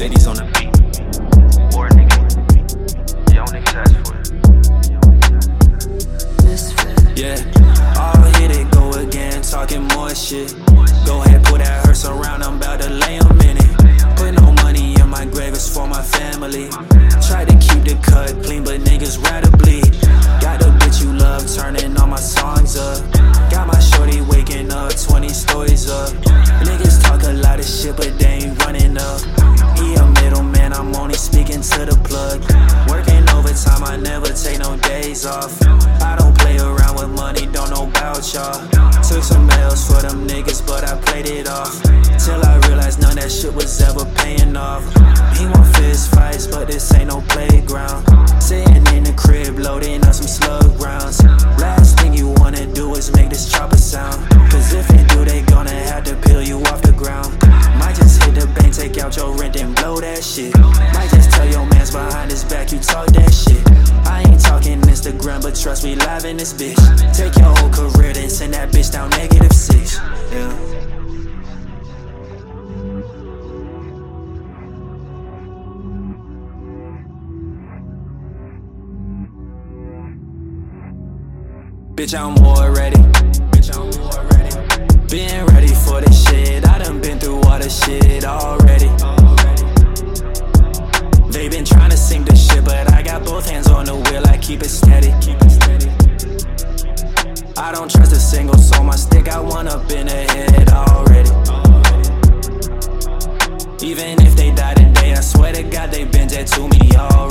Mercedes on the beat. War go again, talking more shit. Go ahead, put that hearse around, I'm about to lay a in it. Put no money in my grave, it's for my family. Try to keep the cut clean, but niggas rather bleed. Got a bitch you love, turning all my songs up. Got my shorty waking up, 20 stories up. Niggas talk a lot of shit, but off. I don't play around with money, don't know about y'all. Took some L's for them niggas, but I played it off. Till I realized none that shit was ever paying off. He want fist fights, but this ain't no playground. Instagram, but trust me, live in this bitch. Take your whole career, then send that bitch down negative six. Yeah. Bitch, I'm already. I don't trust a single soul, my stick got one up in a head already. Even if they die today, I swear to God, they've been dead to me already.